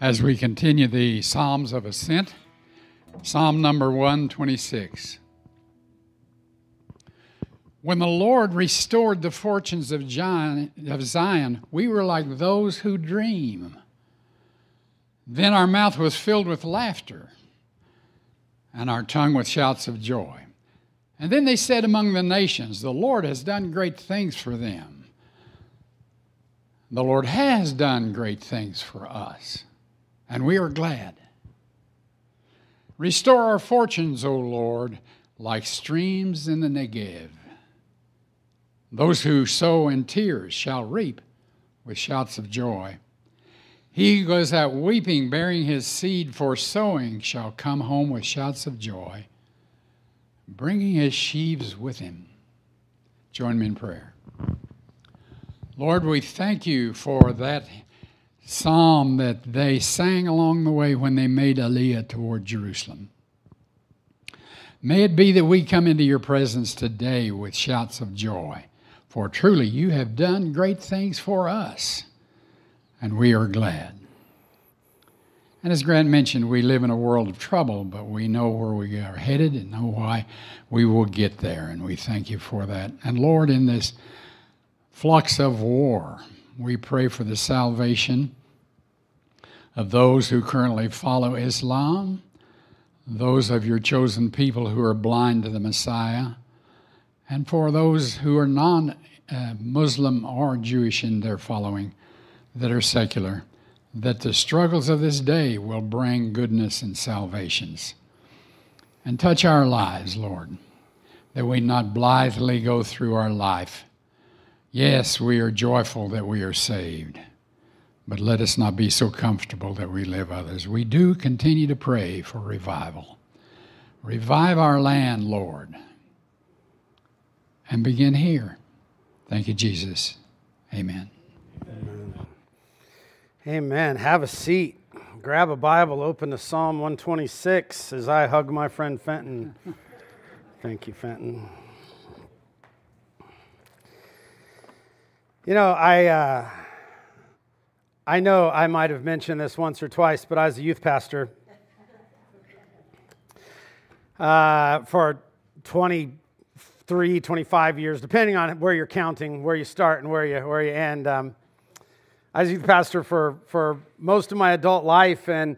as we continue the Psalms of Ascent. Psalm number 126. When the Lord restored the fortunes of Zion, we were like those who dream. Then our mouth was filled with laughter, and our tongue with shouts of joy. And then they said among the nations, The Lord has done great things for them. The Lord has done great things for us and we are glad. Restore our fortunes, O Lord, like streams in the Negev. Those who sow in tears shall reap with shouts of joy. He who goes out weeping, bearing his seed for sowing, shall come home with shouts of joy, bringing his sheaves with him. Join me in prayer. Lord, we thank you for that psalm that they sang along the way when they made Aliyah toward Jerusalem. May it be that we come into your presence today with shouts of joy, for truly you have done great things for us, and we are glad. And as Grant mentioned, we live in a world of trouble, but we know where we are headed and know why we will get there, and we thank you for that. And Lord, in this flux of war, we pray for the salvation of those who currently follow Islam, those of your chosen people who are blind to the Messiah, and for those who are non uh, Muslim or Jewish in their following that are secular, that the struggles of this day will bring goodness and salvations. And touch our lives, Lord, that we not blithely go through our life. Yes, we are joyful that we are saved but let us not be so comfortable that we live others. We do continue to pray for revival. Revive our land, Lord, and begin here. Thank you, Jesus. Amen. Amen. Amen. Have a seat. Grab a Bible, open to Psalm 126 as I hug my friend Fenton. Thank you, Fenton. You know, I. Uh, I know I might have mentioned this once or twice, but I was a youth pastor uh, for 23, 25 years, depending on where you're counting, where you start and where you, where you end. Um, I was a youth pastor for, for most of my adult life, and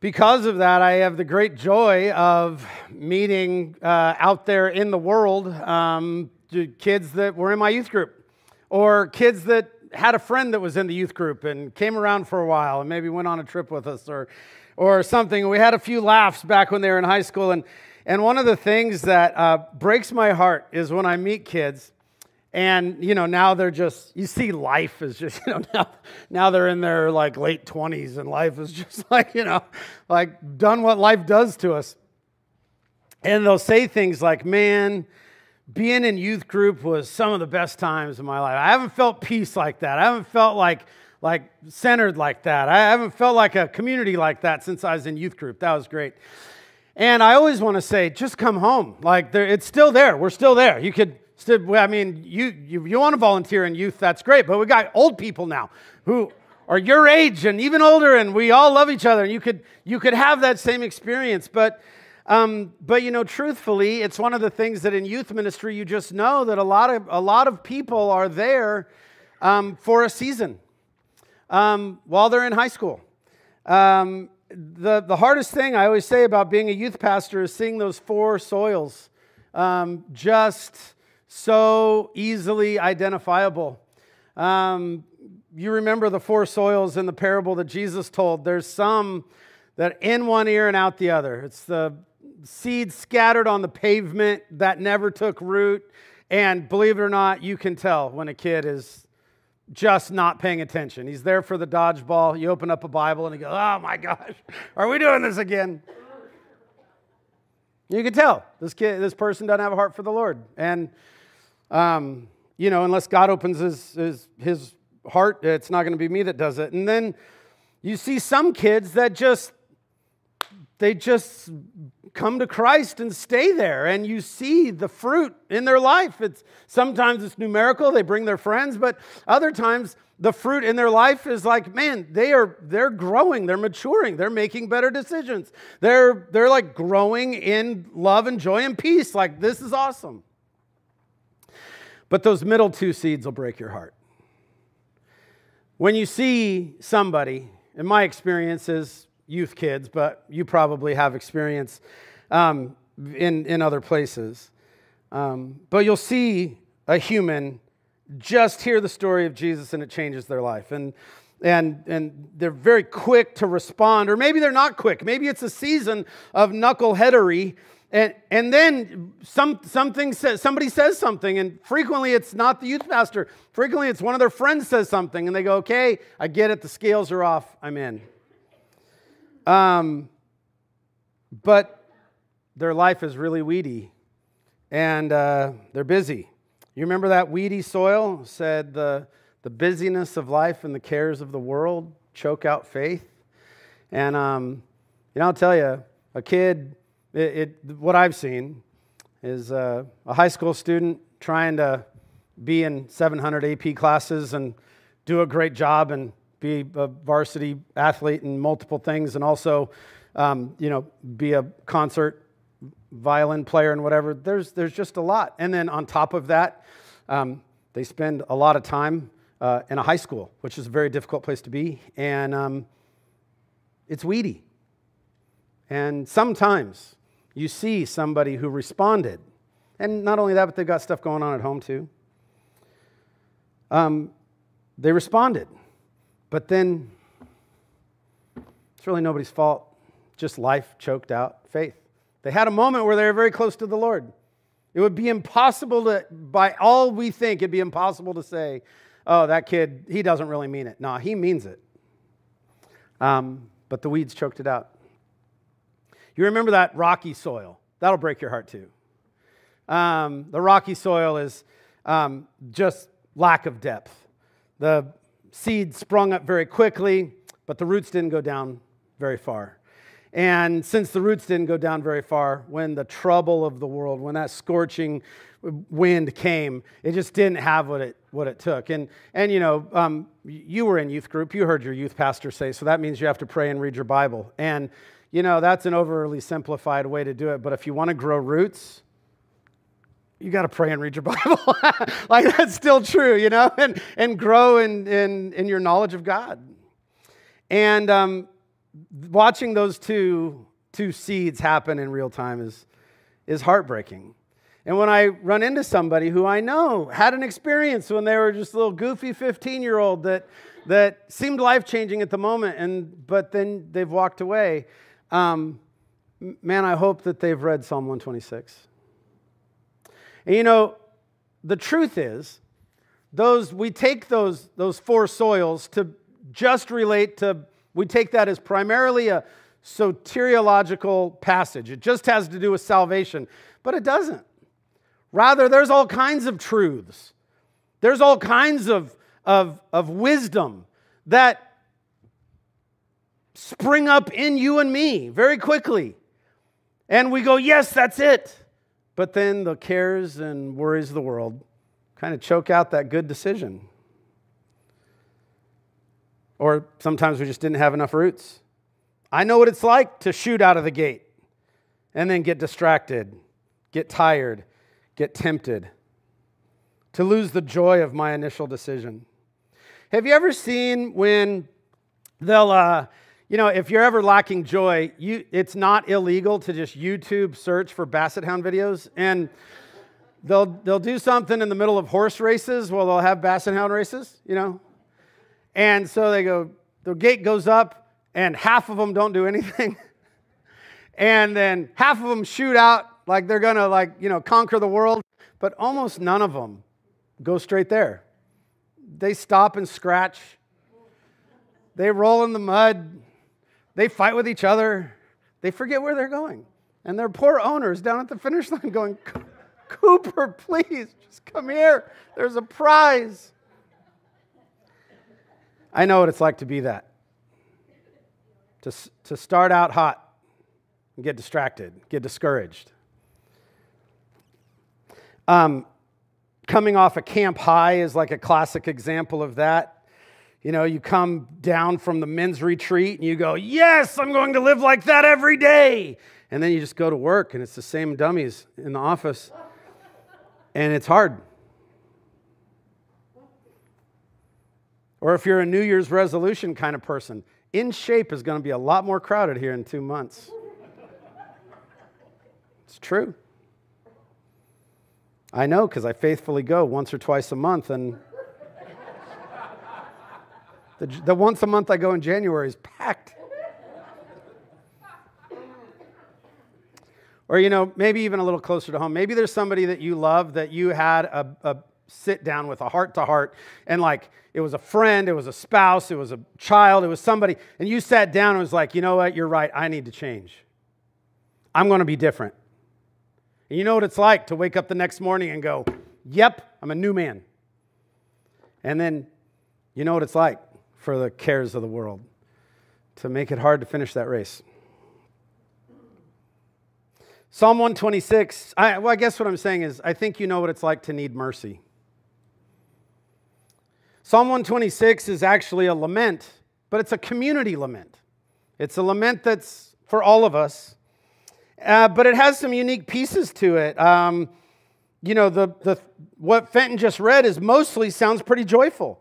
because of that, I have the great joy of meeting uh, out there in the world um, kids that were in my youth group or kids that had a friend that was in the youth group and came around for a while and maybe went on a trip with us or, or something. We had a few laughs back when they were in high school. And, and one of the things that uh, breaks my heart is when I meet kids and, you know, now they're just, you see life is just, you know, now, now they're in their like late 20s and life is just like, you know, like done what life does to us. And they'll say things like, man, being in youth group was some of the best times of my life. I haven't felt peace like that. I haven't felt like like centered like that. I haven't felt like a community like that since I was in youth group. That was great. And I always want to say, just come home. Like it's still there. We're still there. You could still. I mean, you you, you want to volunteer in youth? That's great. But we got old people now who are your age and even older, and we all love each other. And you could you could have that same experience, but um, but you know, truthfully, it's one of the things that in youth ministry you just know that a lot of a lot of people are there um, for a season um, while they're in high school. Um, the the hardest thing I always say about being a youth pastor is seeing those four soils um, just so easily identifiable. Um, you remember the four soils in the parable that Jesus told. There's some that in one ear and out the other. It's the seeds scattered on the pavement that never took root. And believe it or not, you can tell when a kid is just not paying attention. He's there for the dodgeball. You open up a Bible and he goes, Oh my gosh, are we doing this again? You can tell this kid, this person doesn't have a heart for the Lord. And, um, you know, unless God opens his, his, his heart, it's not going to be me that does it. And then you see some kids that just, they just come to Christ and stay there and you see the fruit in their life. It's sometimes it's numerical, they bring their friends, but other times the fruit in their life is like, man, they are they're growing, they're maturing, they're making better decisions. They're they're like growing in love and joy and peace. Like this is awesome. But those middle two seeds will break your heart. When you see somebody, in my experience is youth kids, but you probably have experience um, in, in other places. Um, but you'll see a human just hear the story of Jesus and it changes their life. And, and, and they're very quick to respond, or maybe they're not quick. Maybe it's a season of knuckleheadery. And, and then some, something says, somebody says something, and frequently it's not the youth pastor. Frequently it's one of their friends says something, and they go, Okay, I get it, the scales are off, I'm in. Um, but their life is really weedy, and uh, they're busy. You remember that weedy soil said the, the busyness of life and the cares of the world choke out faith? And, um, you know, I'll tell you, a kid, it, it what I've seen is uh, a high school student trying to be in 700 AP classes and do a great job and be a varsity athlete in multiple things and also, um, you know, be a concert violin player and whatever. There's, there's just a lot. And then on top of that, um, they spend a lot of time uh, in a high school, which is a very difficult place to be. And um, it's weedy. And sometimes you see somebody who responded. And not only that, but they've got stuff going on at home too. Um, they responded. But then it's really nobody's fault. Just life choked out faith. They had a moment where they were very close to the Lord. It would be impossible to, by all we think, it'd be impossible to say, oh, that kid, he doesn't really mean it. No, he means it. Um, but the weeds choked it out. You remember that rocky soil? That'll break your heart too. Um, the rocky soil is um, just lack of depth. The seed sprung up very quickly, but the roots didn't go down very far. And since the roots didn't go down very far, when the trouble of the world, when that scorching wind came, it just didn't have what it, what it took. And, and you know, um, you were in youth group, you heard your youth pastor say, so that means you have to pray and read your Bible. And, you know, that's an overly simplified way to do it. But if you want to grow roots, you got to pray and read your Bible. like that's still true, you know, and, and grow in, in, in your knowledge of God. And um, watching those two, two seeds happen in real time is, is heartbreaking. And when I run into somebody who I know had an experience when they were just a little goofy 15 year old that, that seemed life changing at the moment, and, but then they've walked away, um, man, I hope that they've read Psalm 126. And you know, the truth is, those, we take those, those four soils to just relate to we take that as primarily a soteriological passage. It just has to do with salvation, but it doesn't. Rather, there's all kinds of truths, there's all kinds of, of, of wisdom that spring up in you and me very quickly. And we go, yes, that's it. But then the cares and worries of the world kind of choke out that good decision. Or sometimes we just didn't have enough roots. I know what it's like to shoot out of the gate and then get distracted, get tired, get tempted, to lose the joy of my initial decision. Have you ever seen when they'll, uh, you know, if you're ever lacking joy, you, it's not illegal to just YouTube search for Basset Hound videos and they'll, they'll do something in the middle of horse races. Well, they'll have Basset Hound races, you know, and so they go, the gate goes up, and half of them don't do anything. and then half of them shoot out like they're gonna like, you know, conquer the world, but almost none of them go straight there. They stop and scratch. They roll in the mud. They fight with each other. They forget where they're going. And their poor owners down at the finish line going, Cooper, please, just come here. There's a prize. I know what it's like to be that. To, to start out hot and get distracted, get discouraged. Um, coming off a camp high is like a classic example of that. You know, you come down from the men's retreat and you go, Yes, I'm going to live like that every day. And then you just go to work and it's the same dummies in the office. And it's hard. Or if you're a New Year's resolution kind of person, in shape is going to be a lot more crowded here in two months. It's true. I know because I faithfully go once or twice a month, and the, the once a month I go in January is packed. Or, you know, maybe even a little closer to home. Maybe there's somebody that you love that you had a, a sit down with a heart to heart, and like it was a friend, it was a spouse, it was a child, it was somebody, and you sat down and was like, you know what, you're right, I need to change. I'm going to be different. And you know what it's like to wake up the next morning and go, yep, I'm a new man. And then you know what it's like for the cares of the world to make it hard to finish that race. Psalm 126, I, well, I guess what I'm saying is, I think you know what it's like to need mercy. Psalm 126 is actually a lament, but it's a community lament. It's a lament that's for all of us, uh, but it has some unique pieces to it. Um, you know, the, the, what Fenton just read is mostly sounds pretty joyful.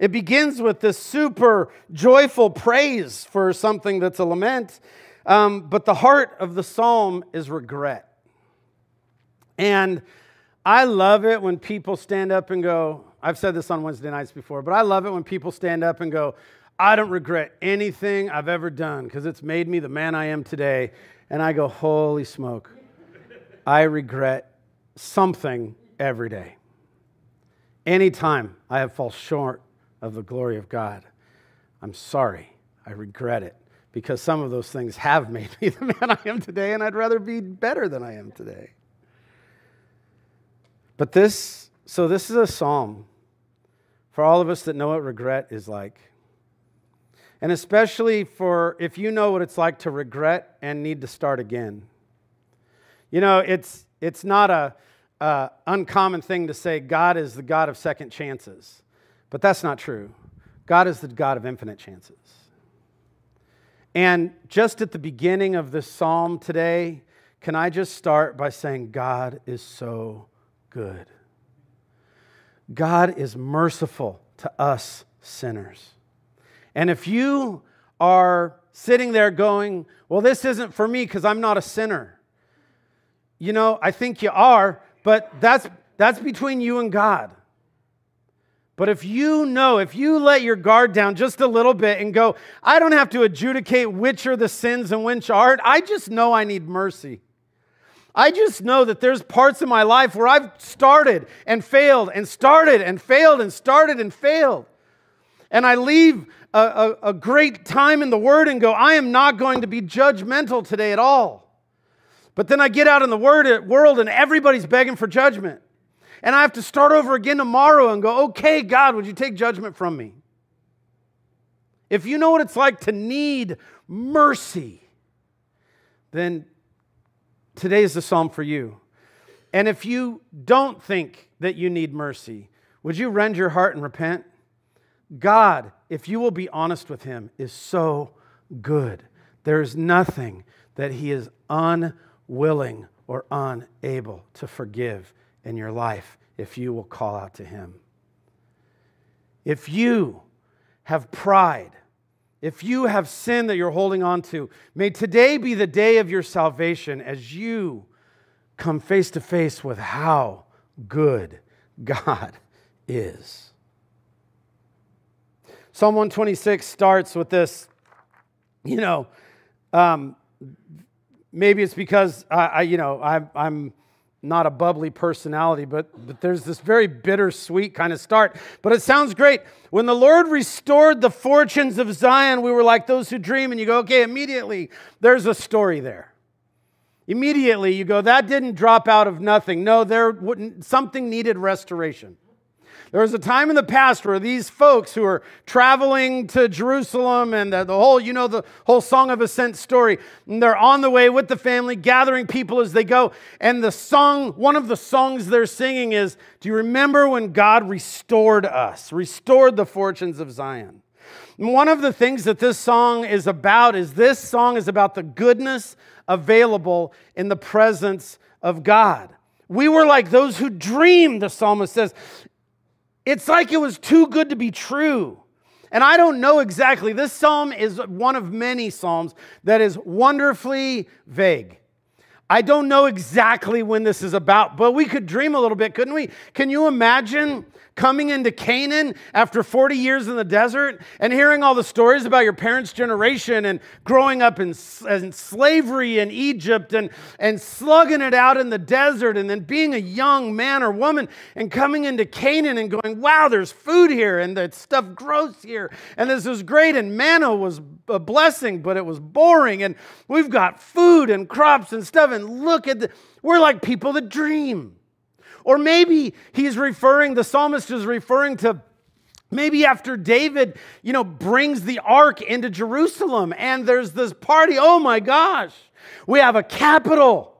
It begins with this super joyful praise for something that's a lament. Um, but the heart of the psalm is regret. And I love it when people stand up and go, I've said this on Wednesday nights before, but I love it when people stand up and go, I don't regret anything I've ever done because it's made me the man I am today. And I go, holy smoke, I regret something every day. Anytime I have fallen short of the glory of God, I'm sorry. I regret it because some of those things have made me the man I am today, and I'd rather be better than I am today. But this, so this is a psalm for all of us that know what regret is like. And especially for if you know what it's like to regret and need to start again. You know, it's, it's not a uncommon thing to say God is the God of second chances, but that's not true. God is the God of infinite chances. And just at the beginning of this psalm today, can I just start by saying, God is so good. God is merciful to us sinners. And if you are sitting there going, Well, this isn't for me because I'm not a sinner, you know, I think you are, but that's, that's between you and God. But if you know, if you let your guard down just a little bit and go, I don't have to adjudicate which are the sins and which aren't, I just know I need mercy. I just know that there's parts of my life where I've started and failed and started and failed and started and failed. And I leave a, a, a great time in the Word and go, I am not going to be judgmental today at all. But then I get out in the word, world and everybody's begging for judgment and I have to start over again tomorrow and go, okay, God, would you take judgment from me? If you know what it's like to need mercy, then today is the psalm for you. And if you don't think that you need mercy, would you rend your heart and repent? God, if you will be honest with Him, is so good. There is nothing that He is unwilling or unable to forgive in your life if you will call out to Him. If you have pride, if you have sin that you're holding on to, may today be the day of your salvation as you come face to face with how good God is. Psalm 126 starts with this, you know, um, maybe it's because I, I you know, I, I'm not a bubbly personality, but, but there's this very bittersweet kind of start. But it sounds great. When the Lord restored the fortunes of Zion, we were like those who dream, and you go, okay, immediately there's a story there. Immediately you go, that didn't drop out of nothing. No, there wouldn't, something needed restoration. There was a time in the past where these folks who are traveling to Jerusalem and the, the whole, you know, the whole Song of Ascent story, and they're on the way with the family, gathering people as they go. And the song, one of the songs they're singing is, Do you remember when God restored us, restored the fortunes of Zion? one of the things that this song is about is this song is about the goodness available in the presence of God. We were like those who dreamed, the psalmist says. It's like it was too good to be true. And I don't know exactly. This psalm is one of many psalms that is wonderfully vague. I don't know exactly when this is about, but we could dream a little bit, couldn't we? Can you imagine coming into Canaan after 40 years in the desert and hearing all the stories about your parents' generation and growing up in, in, slavery in Egypt and, and slugging it out in the desert and then being a young man or woman and coming into Canaan and going, wow, there's food here and that stuff grows here. And this is great and manna was a blessing, but it was boring. And we've got food and crops and stuff. And look at the, we're like people that dream. Or maybe he's referring, the psalmist is referring to maybe after David, you know, brings the ark into Jerusalem and there's this party. Oh my gosh, we have a capital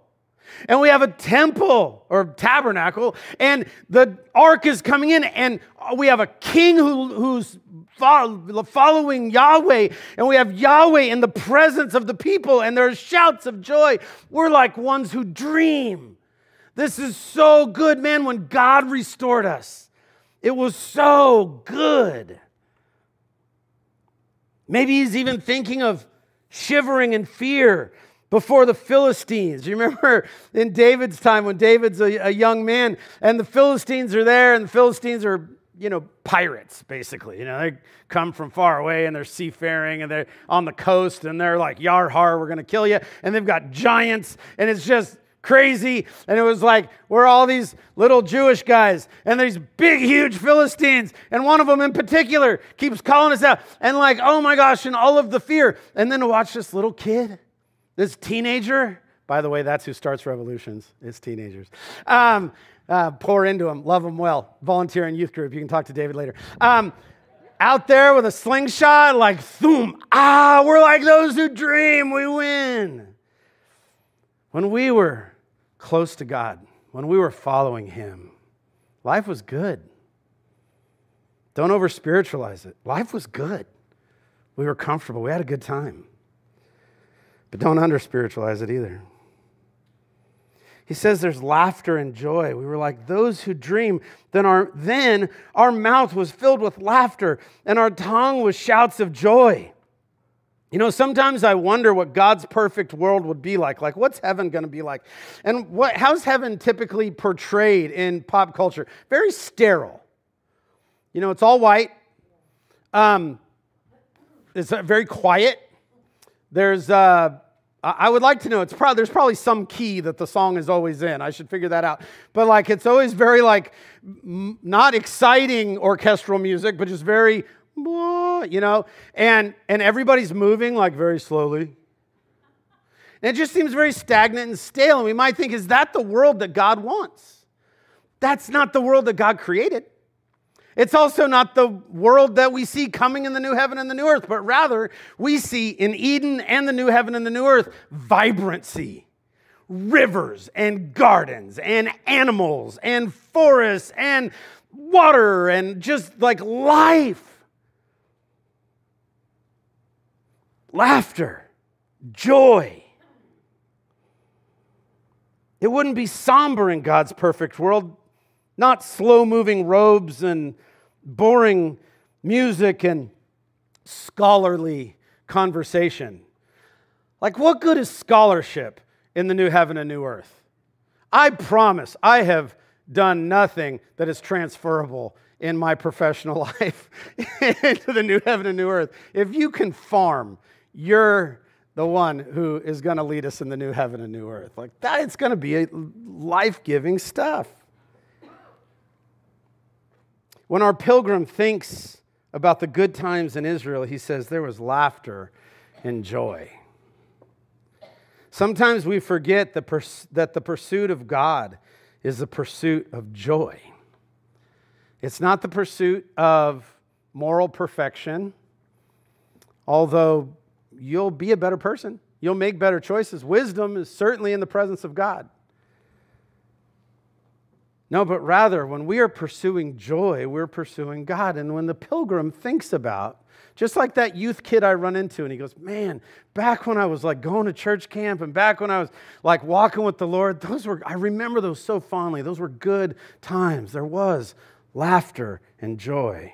and we have a temple or tabernacle and the ark is coming in and we have a king who, who's following Yahweh, and we have Yahweh in the presence of the people, and there's shouts of joy. We're like ones who dream. This is so good, man, when God restored us. It was so good. Maybe he's even thinking of shivering in fear before the Philistines. You remember in David's time when David's a, a, young man and the Philistines are there, and the Philistines are, you know, pirates, basically. You know, they come from far away and they're seafaring and they're on the coast and they're like, Yar har, we're going to kill you. And they've got giants, and it's just crazy. And it was like, we're all these little Jewish guys and these big, huge Philistines. And one of them in particular keeps calling us out and, like, oh my gosh, and all of the fear. And then to watch this little kid, this teenager, by the way, that's who starts revolutions, it's teenagers. Um, uh, pour into them, love them well. Volunteer in youth group. You can talk to David later. Um, out there with a slingshot, like, boom, ah, we're like those who dream, we win. When we were close to God, when we were following Him, life was good. Don't over spiritualize it. Life was good. We were comfortable. We had a good time. But don't under spiritualize it either. He says there's laughter and joy. We were like those who dream. Then our, then our mouth was filled with laughter and our tongue was shouts of joy. You know, sometimes I wonder what God's perfect world would be like. Like, what's heaven going to be like? And what, how's heaven typically portrayed in pop culture? Very sterile. You know, it's all white. Um, it's very quiet. There's, uh, I would like to know. It's probably there's probably some key that the song is always in. I should figure that out. But like, it's always very like not exciting orchestral music, but just very you know, and and everybody's moving like very slowly. And it just seems very stagnant and stale. And we might think, is that the world that God wants? That's not the world that God created. It's also not the world that we see coming in the new heaven and the new earth, but rather we see in Eden and the new heaven and the new earth vibrancy, rivers and gardens and animals and forests and water and just like life. Laughter, joy. It wouldn't be somber in God's perfect world, not slow moving robes and boring music and scholarly conversation. Like, what good is scholarship in the new heaven and new earth? I promise I have done nothing that is transferable in my professional life into the new heaven and new earth. If you can farm, you're the one who is going to lead us in the new heaven and new earth. Like that, it's going to be life giving stuff. When our pilgrim thinks about the good times in Israel, he says there was laughter and joy. Sometimes we forget the pers- that the pursuit of God is the pursuit of joy. It's not the pursuit of moral perfection, although you'll be a better person. You'll make better choices. Wisdom is certainly in the presence of God. No, but rather, when we are pursuing joy, we're pursuing God. And when the pilgrim thinks about, just like that youth kid I run into, and he goes, Man, back when I was like going to church camp and back when I was like walking with the Lord, those were, I remember those so fondly. Those were good times. There was laughter and joy.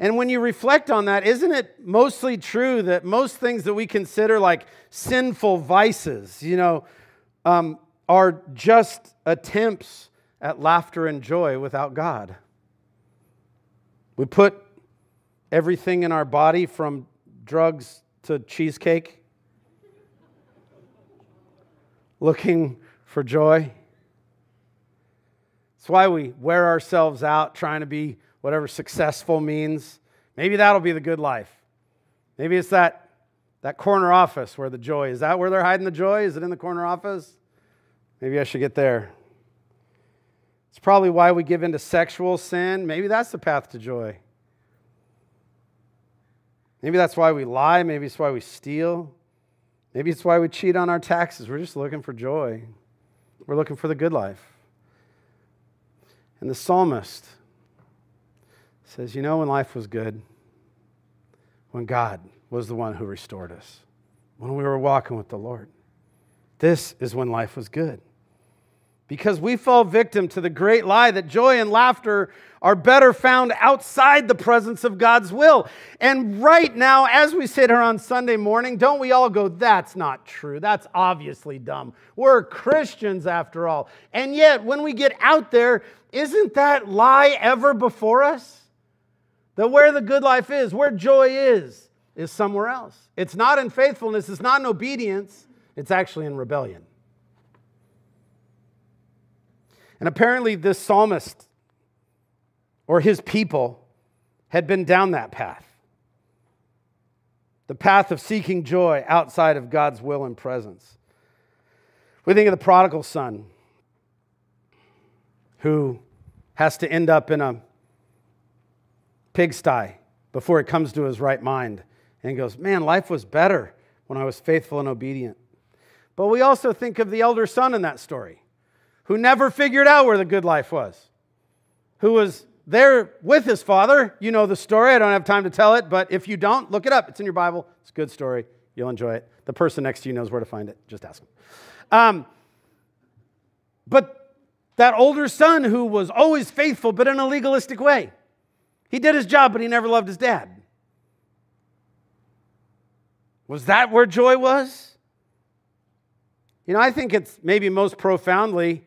And when you reflect on that, isn't it mostly true that most things that we consider like sinful vices, you know, um, are just attempts at laughter and joy without God? We put everything in our body from drugs to cheesecake looking for joy. That's why we wear ourselves out trying to be whatever successful means. Maybe that'll be the good life. Maybe it's that, that corner office where the joy is. that where they're hiding the joy? Is it in the corner office? Maybe I should get there. It's probably why we give into sexual sin. Maybe that's the path to joy. Maybe that's why we lie. Maybe it's why we steal. Maybe it's why we cheat on our taxes. We're just looking for joy. We're looking for the good life. And the psalmist says, You know, when life was good, when God was the one who restored us, when we were walking with the Lord, this is when life was good. Because we fall victim to the great lie that joy and laughter are better found outside the presence of God's will. And right now, as we sit here on Sunday morning, don't we all go, That's not true. That's obviously dumb. We're Christians after all. And yet, when we get out there, isn't that lie ever before us? That where the good life is, where joy is, is somewhere else. It's not in faithfulness, it's not in obedience, it's actually in rebellion. And apparently, this psalmist or his people had been down that path the path of seeking joy outside of God's will and presence. We think of the prodigal son who has to end up in a pigsty before he comes to his right mind and goes, Man, life was better when I was faithful and obedient. But we also think of the elder son in that story who never figured out where the good life was, who was there with his father. You know the story. I don't have time to tell it, but if you don't, look it up. It's in your Bible. It's a good story. You'll enjoy it. The person next to you knows where to find it. Just ask him. Um, but that older son who was always faithful, but in a legalistic way, he did his job, but he never loved his dad. Was that where joy was? You know, I think it's maybe most profoundly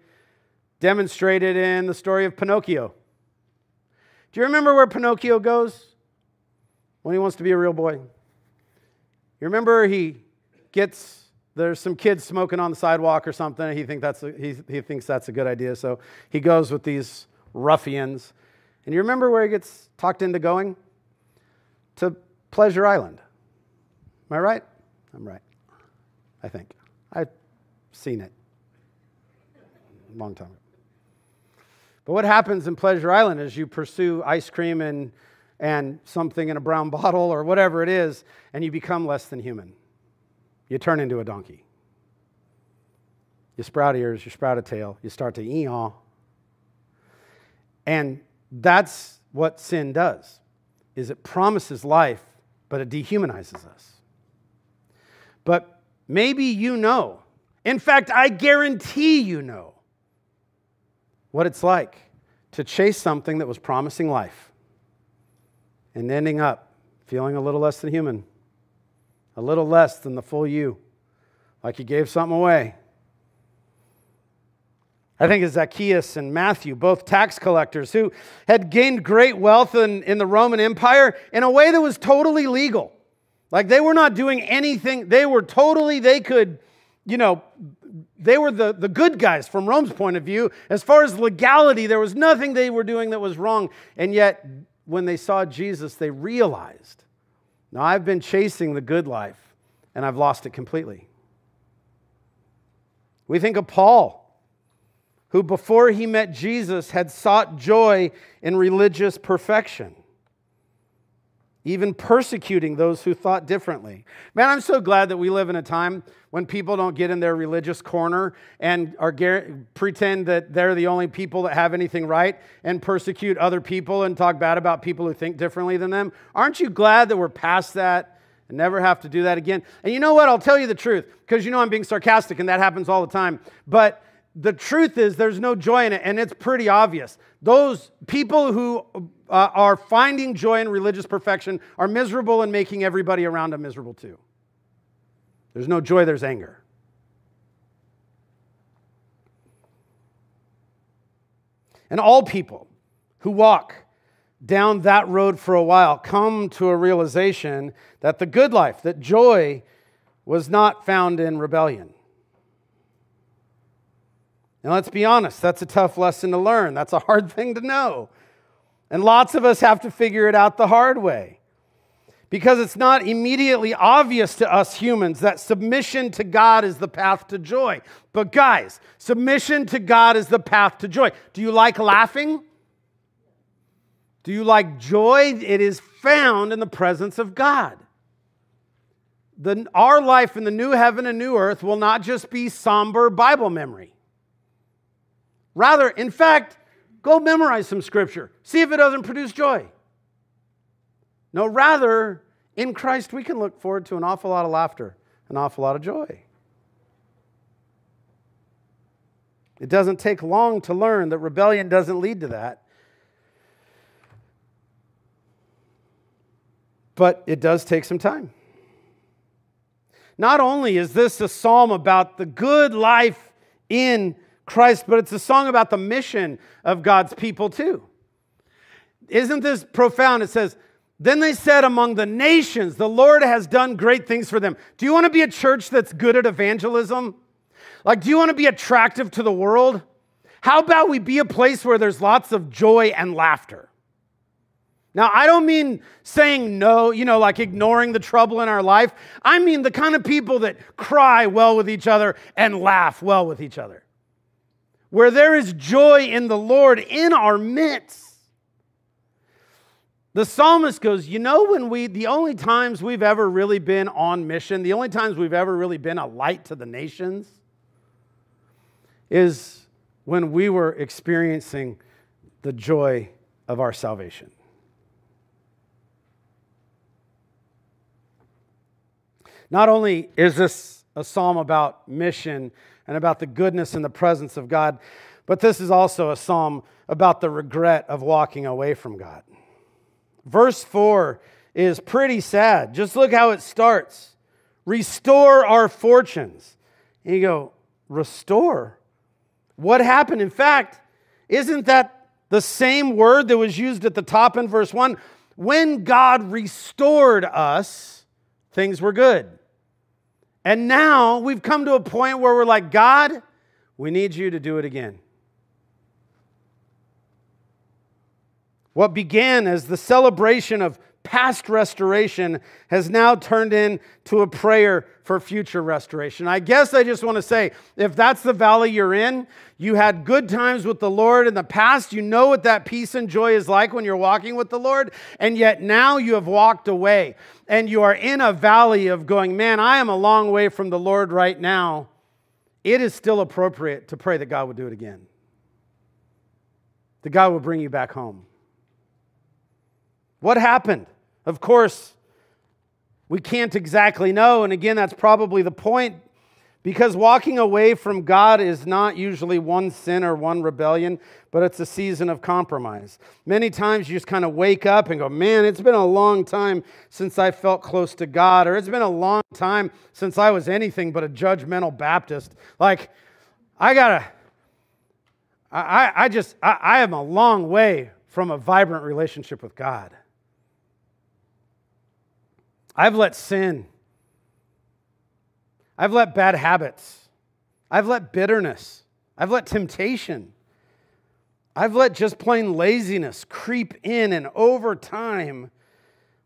demonstrated in the story of Pinocchio. Do you remember where Pinocchio goes when he wants to be a real boy? You remember he gets there's some kids smoking on the sidewalk or something. He, think that's a, he, he thinks that's a good idea. So he goes with these ruffians. And you remember where he gets talked into going? To Pleasure Island. Am I right? I'm right. I think. I've seen it a long time ago. But what happens in Pleasure Island is you pursue ice cream and, and something in a brown bottle or whatever it is, and you become less than human. You turn into a donkey. You sprout ears, you sprout a tail, you start to eeyaw. And that's what sin does is it promises life, but it dehumanizes us. But maybe you know. In fact, I guarantee you know what it's like to chase something that was promising life and ending up feeling a little less than human, a little less than the full you, like you gave something away. I think of Zacchaeus and Matthew, both tax collectors who had gained great wealth in, in the Roman Empire in a way that was totally legal. Like they were not doing anything, they were totally, they could, you know, they were the, the good guys from Rome's point of view. As far as legality, there was nothing they were doing that was wrong. And yet, when they saw Jesus, they realized now I've been chasing the good life and I've lost it completely. We think of Paul, who before he met Jesus had sought joy in religious perfection, even persecuting those who thought differently. Man, I'm so glad that we live in a time when people don't get in their religious corner and are pretend that they're the only people that have anything right and persecute other people and talk bad about people who think differently than them. Aren't you glad that we're past that? and never have to do that again. And you know what? I'll tell you the truth because you know I'm being sarcastic and that happens all the time. But the truth is there's no joy in it, and it's pretty obvious. Those people who uh, are finding joy in religious perfection are miserable and making everybody around them miserable too. There's no joy, there's anger. And all people who walk down that road for a while come to a realization that the good life, that joy, was not found in rebellion. And let's be honest, that's a tough lesson to learn. That's a hard thing to know. And lots of us have to figure it out the hard way. Because it's not immediately obvious to us humans that submission to God is the path to joy. But guys, submission to God is the path to joy. Do you like laughing? Do you like joy? It is found in the presence of God. The, our life in the new heaven and new earth will not just be somber Bible memory. Rather, in fact, go memorize some scripture. See if it doesn't produce joy. No, rather, in Christ, we can look forward to an awful lot of laughter, an awful lot of joy. It doesn't take long to learn that rebellion doesn't lead to that. But it does take some time. Not only is this a psalm about the good life in Christ, but it's a song about the mission of God's people too. Isn't this profound? It says, Then they said among the nations, the Lord has done great things for them. Do you want to be a church that's good at evangelism? Like, do you want to be attractive to the world? How about we be a place where there's lots of joy and laughter? Now, I don't mean saying no, you know, like ignoring the trouble in our life. I mean the kind of people that cry well with each other and laugh well with each other where there is joy in the Lord in our midst. The psalmist goes, You know, when we, the only times we've ever really been on mission, the only times we've ever really been a light to the nations is when we were experiencing the joy of our salvation. Not only is this a psalm about mission, and about the goodness and the presence of God. But this is also a psalm about the regret of walking away from God. Verse 4 is pretty sad. Just look how it starts Restore our fortunes. And you go, Restore? What happened? In fact, isn't that the same word that was used at the top in verse 1? When God restored us, things were good. And now we've come to a point where we're like, God, we need you to do it again. What began as the celebration of past restoration has now turned into a prayer for future restoration. I guess I just want to say if that's the valley you're in, you had good times with the Lord in the past, you know what that peace and joy is like when you're walking with the Lord, and yet now you have walked away and you are in a valley of going, man, I am a long way from the Lord right now. It is still appropriate to pray that God would do it again. That God would bring you back home. What happened? Of course, we can't exactly know. And again, that's probably the point because walking away from God is not usually one sin or one rebellion, but it's a season of compromise. Many times you just kind of wake up and go, Man, it's been a long time since I felt close to God, or it's been a long time since I was anything but a judgmental Baptist. Like, I gotta, I, I just, I, I am a long way from a vibrant relationship with God. I've let sin, I've let bad habits, I've let bitterness, I've let temptation, I've let just plain laziness creep in, and over time,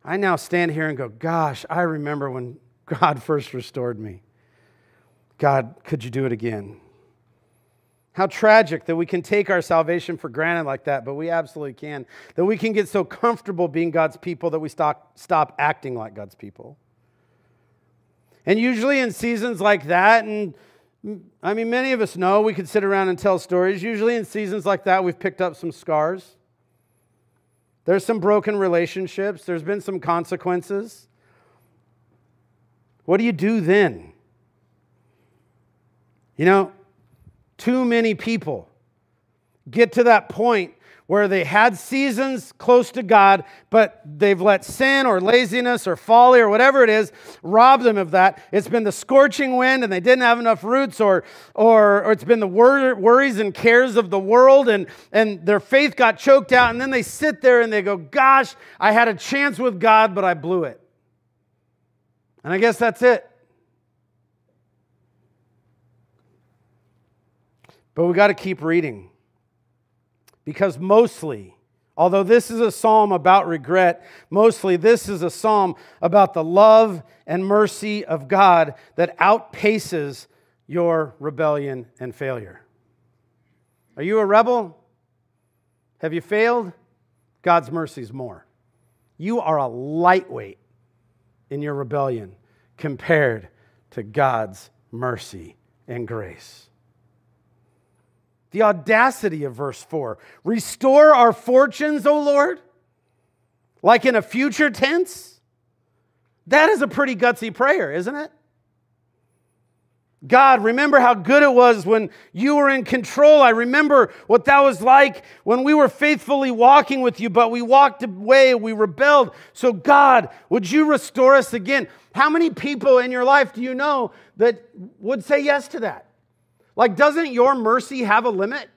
I now stand here and go, Gosh, I remember when God first restored me. God, could you do it again? How tragic that we can take our salvation for granted like that, but we absolutely can. That we can get so comfortable being God's people that we stop, stop acting like God's people. And usually in seasons like that, and I mean, many of us know we could sit around and tell stories. Usually in seasons like that, we've picked up some scars. There's some broken relationships, there's been some consequences. What do you do then? You know, too many people get to that point where they had seasons close to God, but they've let sin or laziness or folly or whatever it is rob them of that. It's been the scorching wind and they didn't have enough roots, or, or, or it's been the wor- worries and cares of the world, and, and their faith got choked out. And then they sit there and they go, Gosh, I had a chance with God, but I blew it. And I guess that's it. But we got to keep reading. Because mostly, although this is a psalm about regret, mostly this is a psalm about the love and mercy of God that outpaces your rebellion and failure. Are you a rebel? Have you failed? God's mercy is more. You are a lightweight in your rebellion compared to God's mercy and grace. The audacity of verse 4 Restore our fortunes, O Lord, like in a future tense. That is a pretty gutsy prayer, isn't it? God, remember how good it was when you were in control. I remember what that was like when we were faithfully walking with you, but we walked away, we rebelled. So, God, would you restore us again? How many people in your life do you know that would say yes to that? Like, doesn't your mercy have a limit?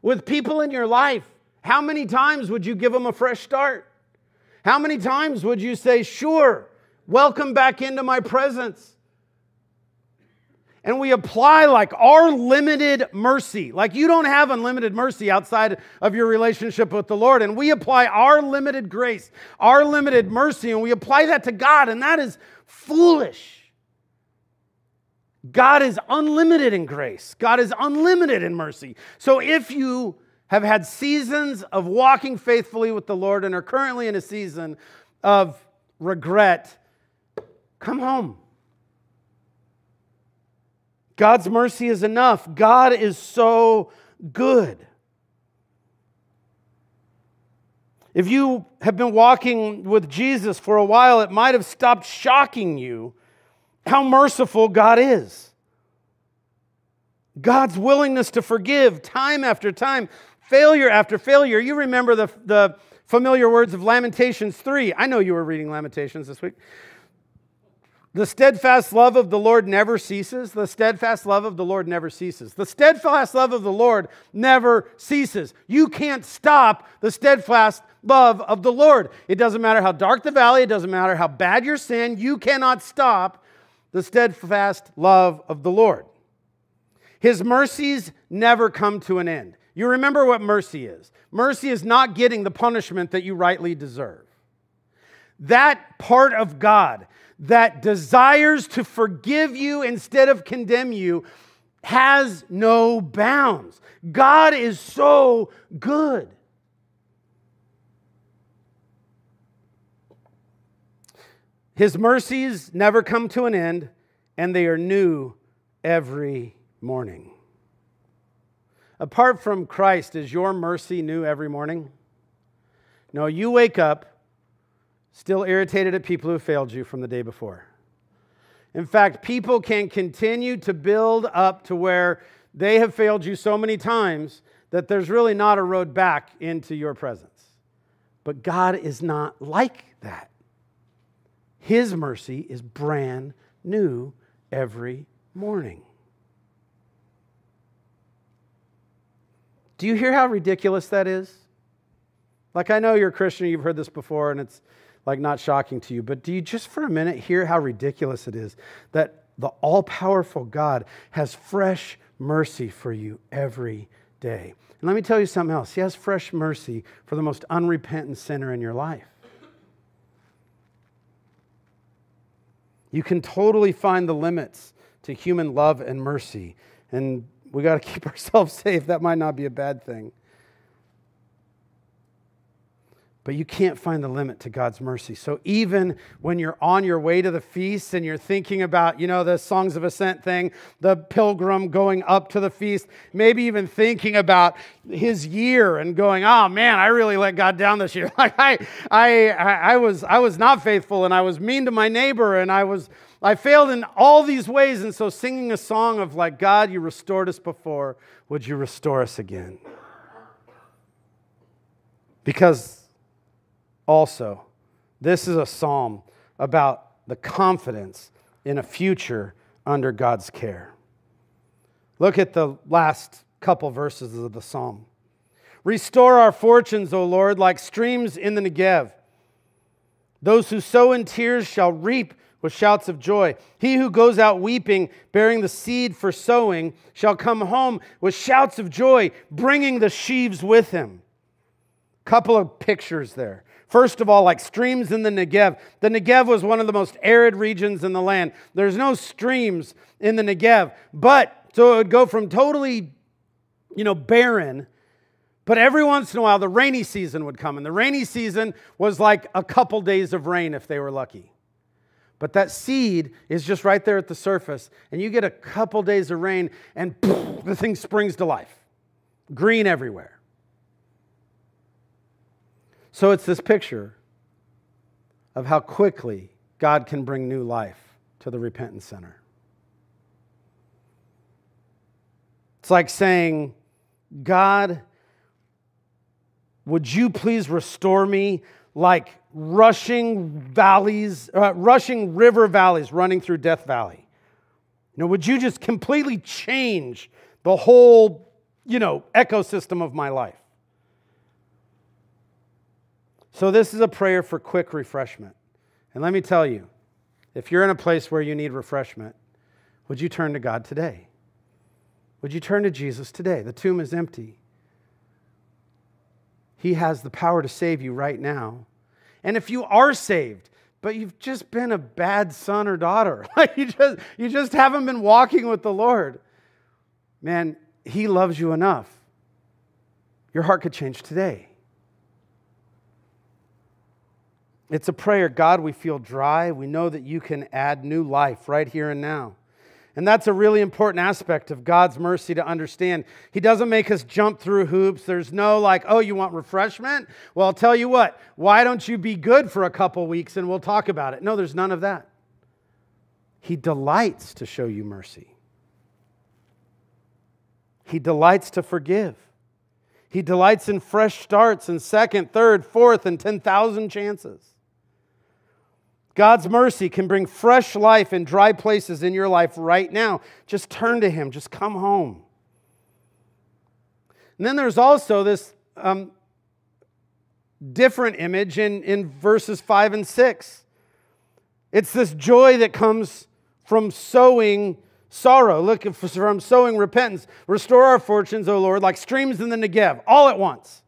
With people in your life, how many times would you give them a fresh start? How many times would you say, Sure, welcome back into my presence? And we apply like our limited mercy. Like you don't have unlimited mercy outside of your relationship with the Lord. And we apply our limited grace, our limited mercy, and we apply that to God. And that is foolish. God is unlimited in grace, God is unlimited in mercy. So if you have had seasons of walking faithfully with the Lord and are currently in a season of regret, come home. God's mercy is enough. God is so good. If you have been walking with Jesus for a while, it might have stopped shocking you how merciful God is. God's willingness to forgive time after time, failure after failure. You remember the, the familiar words of Lamentations 3. I know you were reading Lamentations this week. The steadfast love of the Lord never ceases. The steadfast love of the Lord never ceases. The steadfast love of the Lord never ceases. You can't stop the steadfast love of the Lord. It doesn't matter how dark the valley, it doesn't matter how bad your sin, you cannot stop the steadfast love of the Lord. His mercies never come to an end. You remember what mercy is mercy is not getting the punishment that you rightly deserve. That part of God that desires to forgive you instead of condemn you has no bounds. God is so good. His mercies never come to an end, and they are new every morning. Apart from Christ, is your mercy new every morning? No, you wake up still irritated at people who failed you from the day before. In fact, people can continue to build up to where they have failed you so many times that there's really not a road back into your presence. But God is not like that. His mercy is brand new every morning. Do you hear how ridiculous that is? Like, I know you're a Christian, you've heard this before, and it's like not shocking to you, but do you just for a minute hear how ridiculous it is that the all powerful God has fresh mercy for you every day? And let me tell you something else He has fresh mercy for the most unrepentant sinner in your life. You can totally find the limits to human love and mercy. And We got to keep ourselves safe. That might not be a bad thing. But you can't find the limit to God's mercy. So even when you're on your way to the feast and you're thinking about, you know, the Songs of Ascent thing, the pilgrim going up to the feast, maybe even thinking about his year and going, oh man, I really let God down this year. Like I, I, I was, I was not faithful and I was mean to my neighbor and I was, I failed in all these ways. And so singing a song of like, God, you restored us before, would you restore us again? Because also, this is a psalm about the confidence in a future under God's care. Look at the last couple verses of the psalm. Restore our fortunes, O Lord, like streams in the Negev. Those who sow in tears shall reap with shouts of joy. He who goes out weeping, bearing the seed for sowing, shall come home with shouts of joy, bringing the sheaves with him. Couple of pictures there. First of all, like streams in the Negev. The Negev was one of the most arid regions in the land. There's no streams in the Negev, but so it would go from totally, you know, barren. But every once in a while, the rainy season would come, and the rainy season was like a couple days of rain if they were lucky. But that seed is just right there at the surface, and you get a couple days of rain, and poof, the thing springs to life. Green everywhere. So it's this picture of how quickly God can bring new life to the repentance center. It's like saying, God, would you please restore me like rushing valleys, uh, rushing river valleys running through Death Valley? You know, would you just completely change the whole, you know, ecosystem of my life? So, this is a prayer for quick refreshment. And let me tell you, if you're in a place where you need refreshment, would you turn to God today? Would you turn to Jesus today? The tomb is empty. He has the power to save you right now. And if you are saved, but you've just been a bad son or daughter, like you just, you just haven't been walking with the Lord, man, He loves you enough. Your heart could change today. It's a prayer God, we feel dry. We know that you can add new life right here and now. And that's a really important aspect of God's mercy to understand. He doesn't make us jump through hoops. There's no like, oh, you want refreshment? Well, I'll tell you what, why don't you be good for a couple weeks and we'll talk about it? No, there's none of that. He delights to show you mercy, He delights to forgive. He delights in fresh starts and second, third, fourth, and 10,000 chances. God's mercy can bring fresh life in dry places in your life right now. Just turn to Him, just come home. And then there's also this um, different image in, in verses 5 and 6. It's this joy that comes from sowing sorrow. Look, from sowing repentance. Restore our fortunes, O Lord, like streams in the Negev, all at once.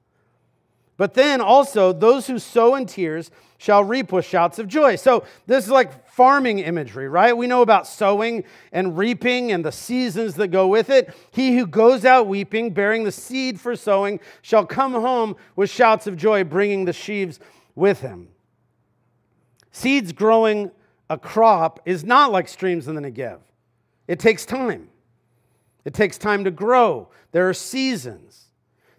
But then also, those who sow in tears shall reap with shouts of joy. So, this is like farming imagery, right? We know about sowing and reaping and the seasons that go with it. He who goes out weeping, bearing the seed for sowing, shall come home with shouts of joy, bringing the sheaves with him. Seeds growing a crop is not like streams in the Negev, it takes time. It takes time to grow. There are seasons.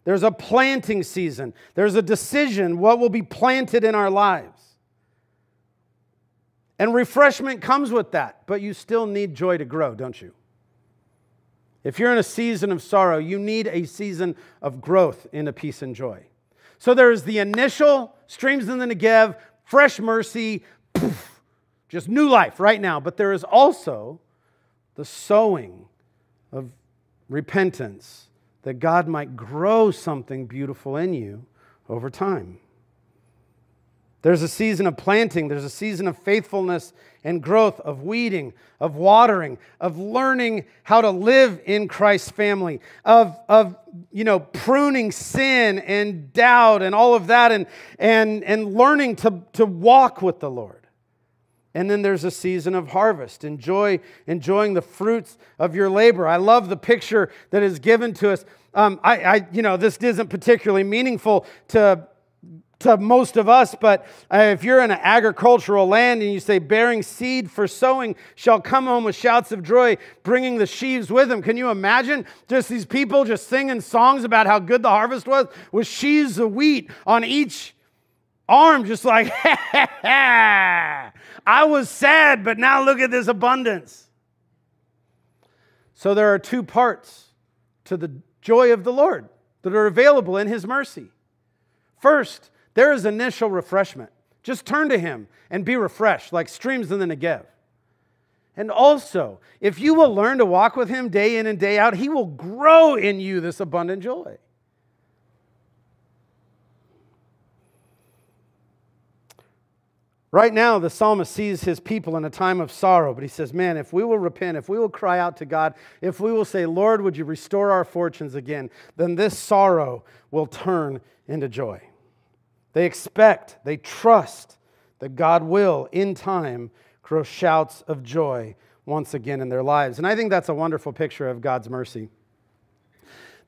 There's a planting season. There's a decision what will be planted in our lives. And refreshment comes with that, but you still need joy to grow, don't you? If you're in a season of sorrow, you need a season of growth into peace and joy. So there's the initial streams in the Negev, fresh mercy, poof, just new life right now. But there is also the sowing of repentance that God might grow something beautiful in you over time. There's a season of planting, there's a season of faithfulness and growth, of weeding, of watering, of learning how to live in Christ's family, of, of you know, pruning sin and doubt and all of that, and, and, and learning to, to walk with the Lord. And then there's a season of harvest. Enjoy enjoying the fruits of your labor. I love the picture that is given to us. Um, I, I, you know, this isn't particularly meaningful to to most of us, but uh, if you're in an agricultural land and you say, bearing seed for sowing shall come home with shouts of joy, bringing the sheaves with them. Can you imagine just these people just singing songs about how good the harvest was with sheaves of wheat on each arm, just like, I was sad, but now look at this abundance. So there are two parts to the joy of the Lord that are available in His mercy. First, there is initial refreshment. Just turn to Him and be refreshed, like streams in the Negev. And also, if you will learn to walk with Him day in and day out, He will grow in you this abundant joy. Right now, the psalmist sees his people in a time of sorrow, but he says, Man, if we will repent, if we will cry out to God, if we will say, Lord, would you restore our fortunes again, then this sorrow will turn into joy. They expect, they trust that God will, in time, grow shouts of joy once again in their lives. And I think that's a wonderful picture of God's mercy.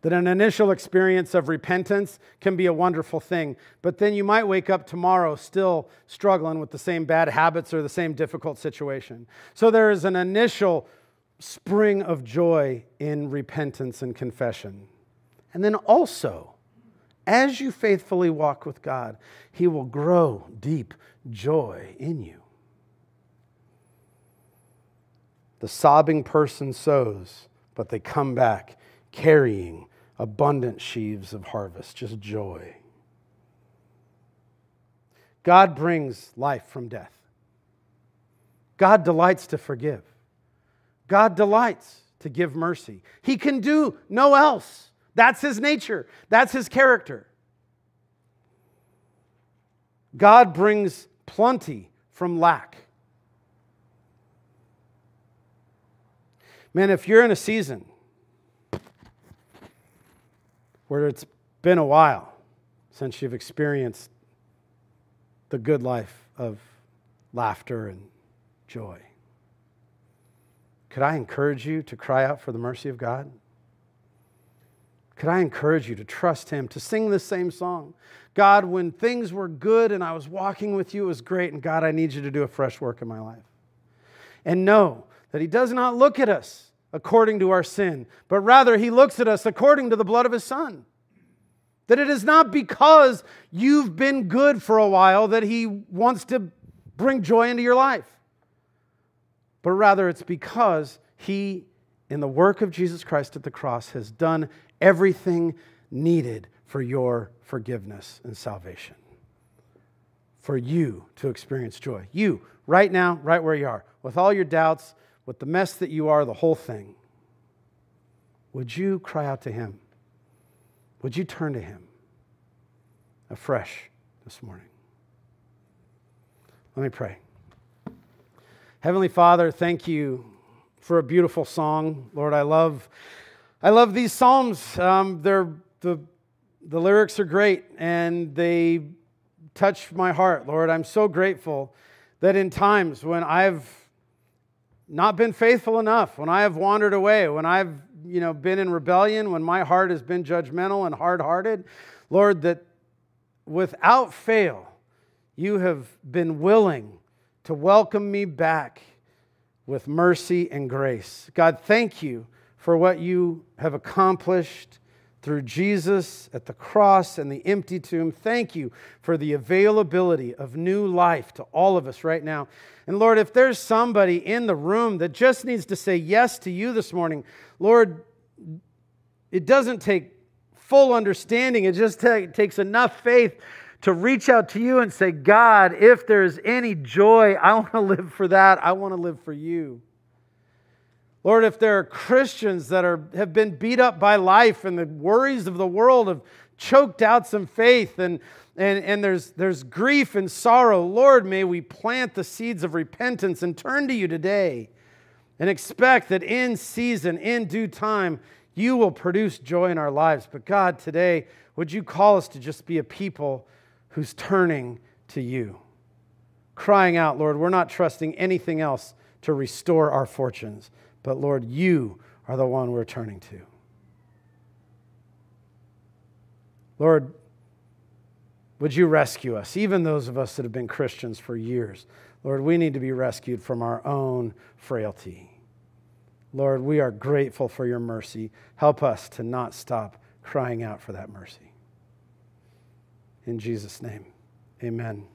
That an initial experience of repentance can be a wonderful thing, but then you might wake up tomorrow still struggling with the same bad habits or the same difficult situation. So there is an initial spring of joy in repentance and confession. And then also, as you faithfully walk with God, He will grow deep joy in you. The sobbing person sows, but they come back carrying abundant sheaves of harvest, just joy. God brings life from death. God delights to forgive. God delights to give mercy. He can do no else. That's his nature, that's his character. God brings plenty from lack. Man, if you're in a season where it's been a while since you've experienced the good life of laughter and joy, could I encourage you to cry out for the mercy of God? Could I encourage you to trust Him, to sing the same song? God, when things were good and I was walking with you, it was great. And God, I need you to do a fresh work in my life. And know that He does not look at us according to our sin, but rather He looks at us according to the blood of His Son. That it is not because you've been good for a while that He wants to bring joy into your life, but rather it's because He, in the work of Jesus Christ at the cross, has done everything needed for your forgiveness and salvation. For you to experience joy. You, right now, right where you are, with all your doubts, with the mess that you are, the whole thing. Would you cry out to Him? Would you turn to Him afresh this morning? Let me pray. Heavenly Father, thank you for a beautiful song. Lord, I love I love these Psalms. Um, they're, the, the lyrics are great and they touch my heart, Lord. I'm so grateful that in times when I've not been faithful enough, when I have wandered away, when I've you know, been in rebellion, when my heart has been judgmental and hard hearted, Lord, that without fail, you have been willing to welcome me back with mercy and grace. God, thank you for what you have accomplished through Jesus at the cross and the empty tomb. Thank you for the availability of new life to all of us right now. And Lord, if there's somebody in the room that just needs to say yes to you this morning, Lord, it doesn't take full understanding, it just takes enough faith to reach out to you and say, God, if there's any joy, I want to live for that. I want to live for you. Lord, if there are Christians that are, have been beat up by life and the worries of the world have choked out some faith and, and, and there's, there's grief and sorrow, Lord, may we plant the seeds of repentance and turn to you today and expect that in season, in due time, you will produce joy in our lives. But God, today, would you call us to just be a people who's turning to you? crying out, Lord, we're not trusting anything else to restore our fortunes, but Lord, you are the one we're turning to. Lord, would you rescue us, even those of us that have been Christians for years? Lord, we need to be rescued from our own frailty. Lord, we are grateful for your mercy. Help us to not stop crying out for that mercy. In Jesus' name, amen.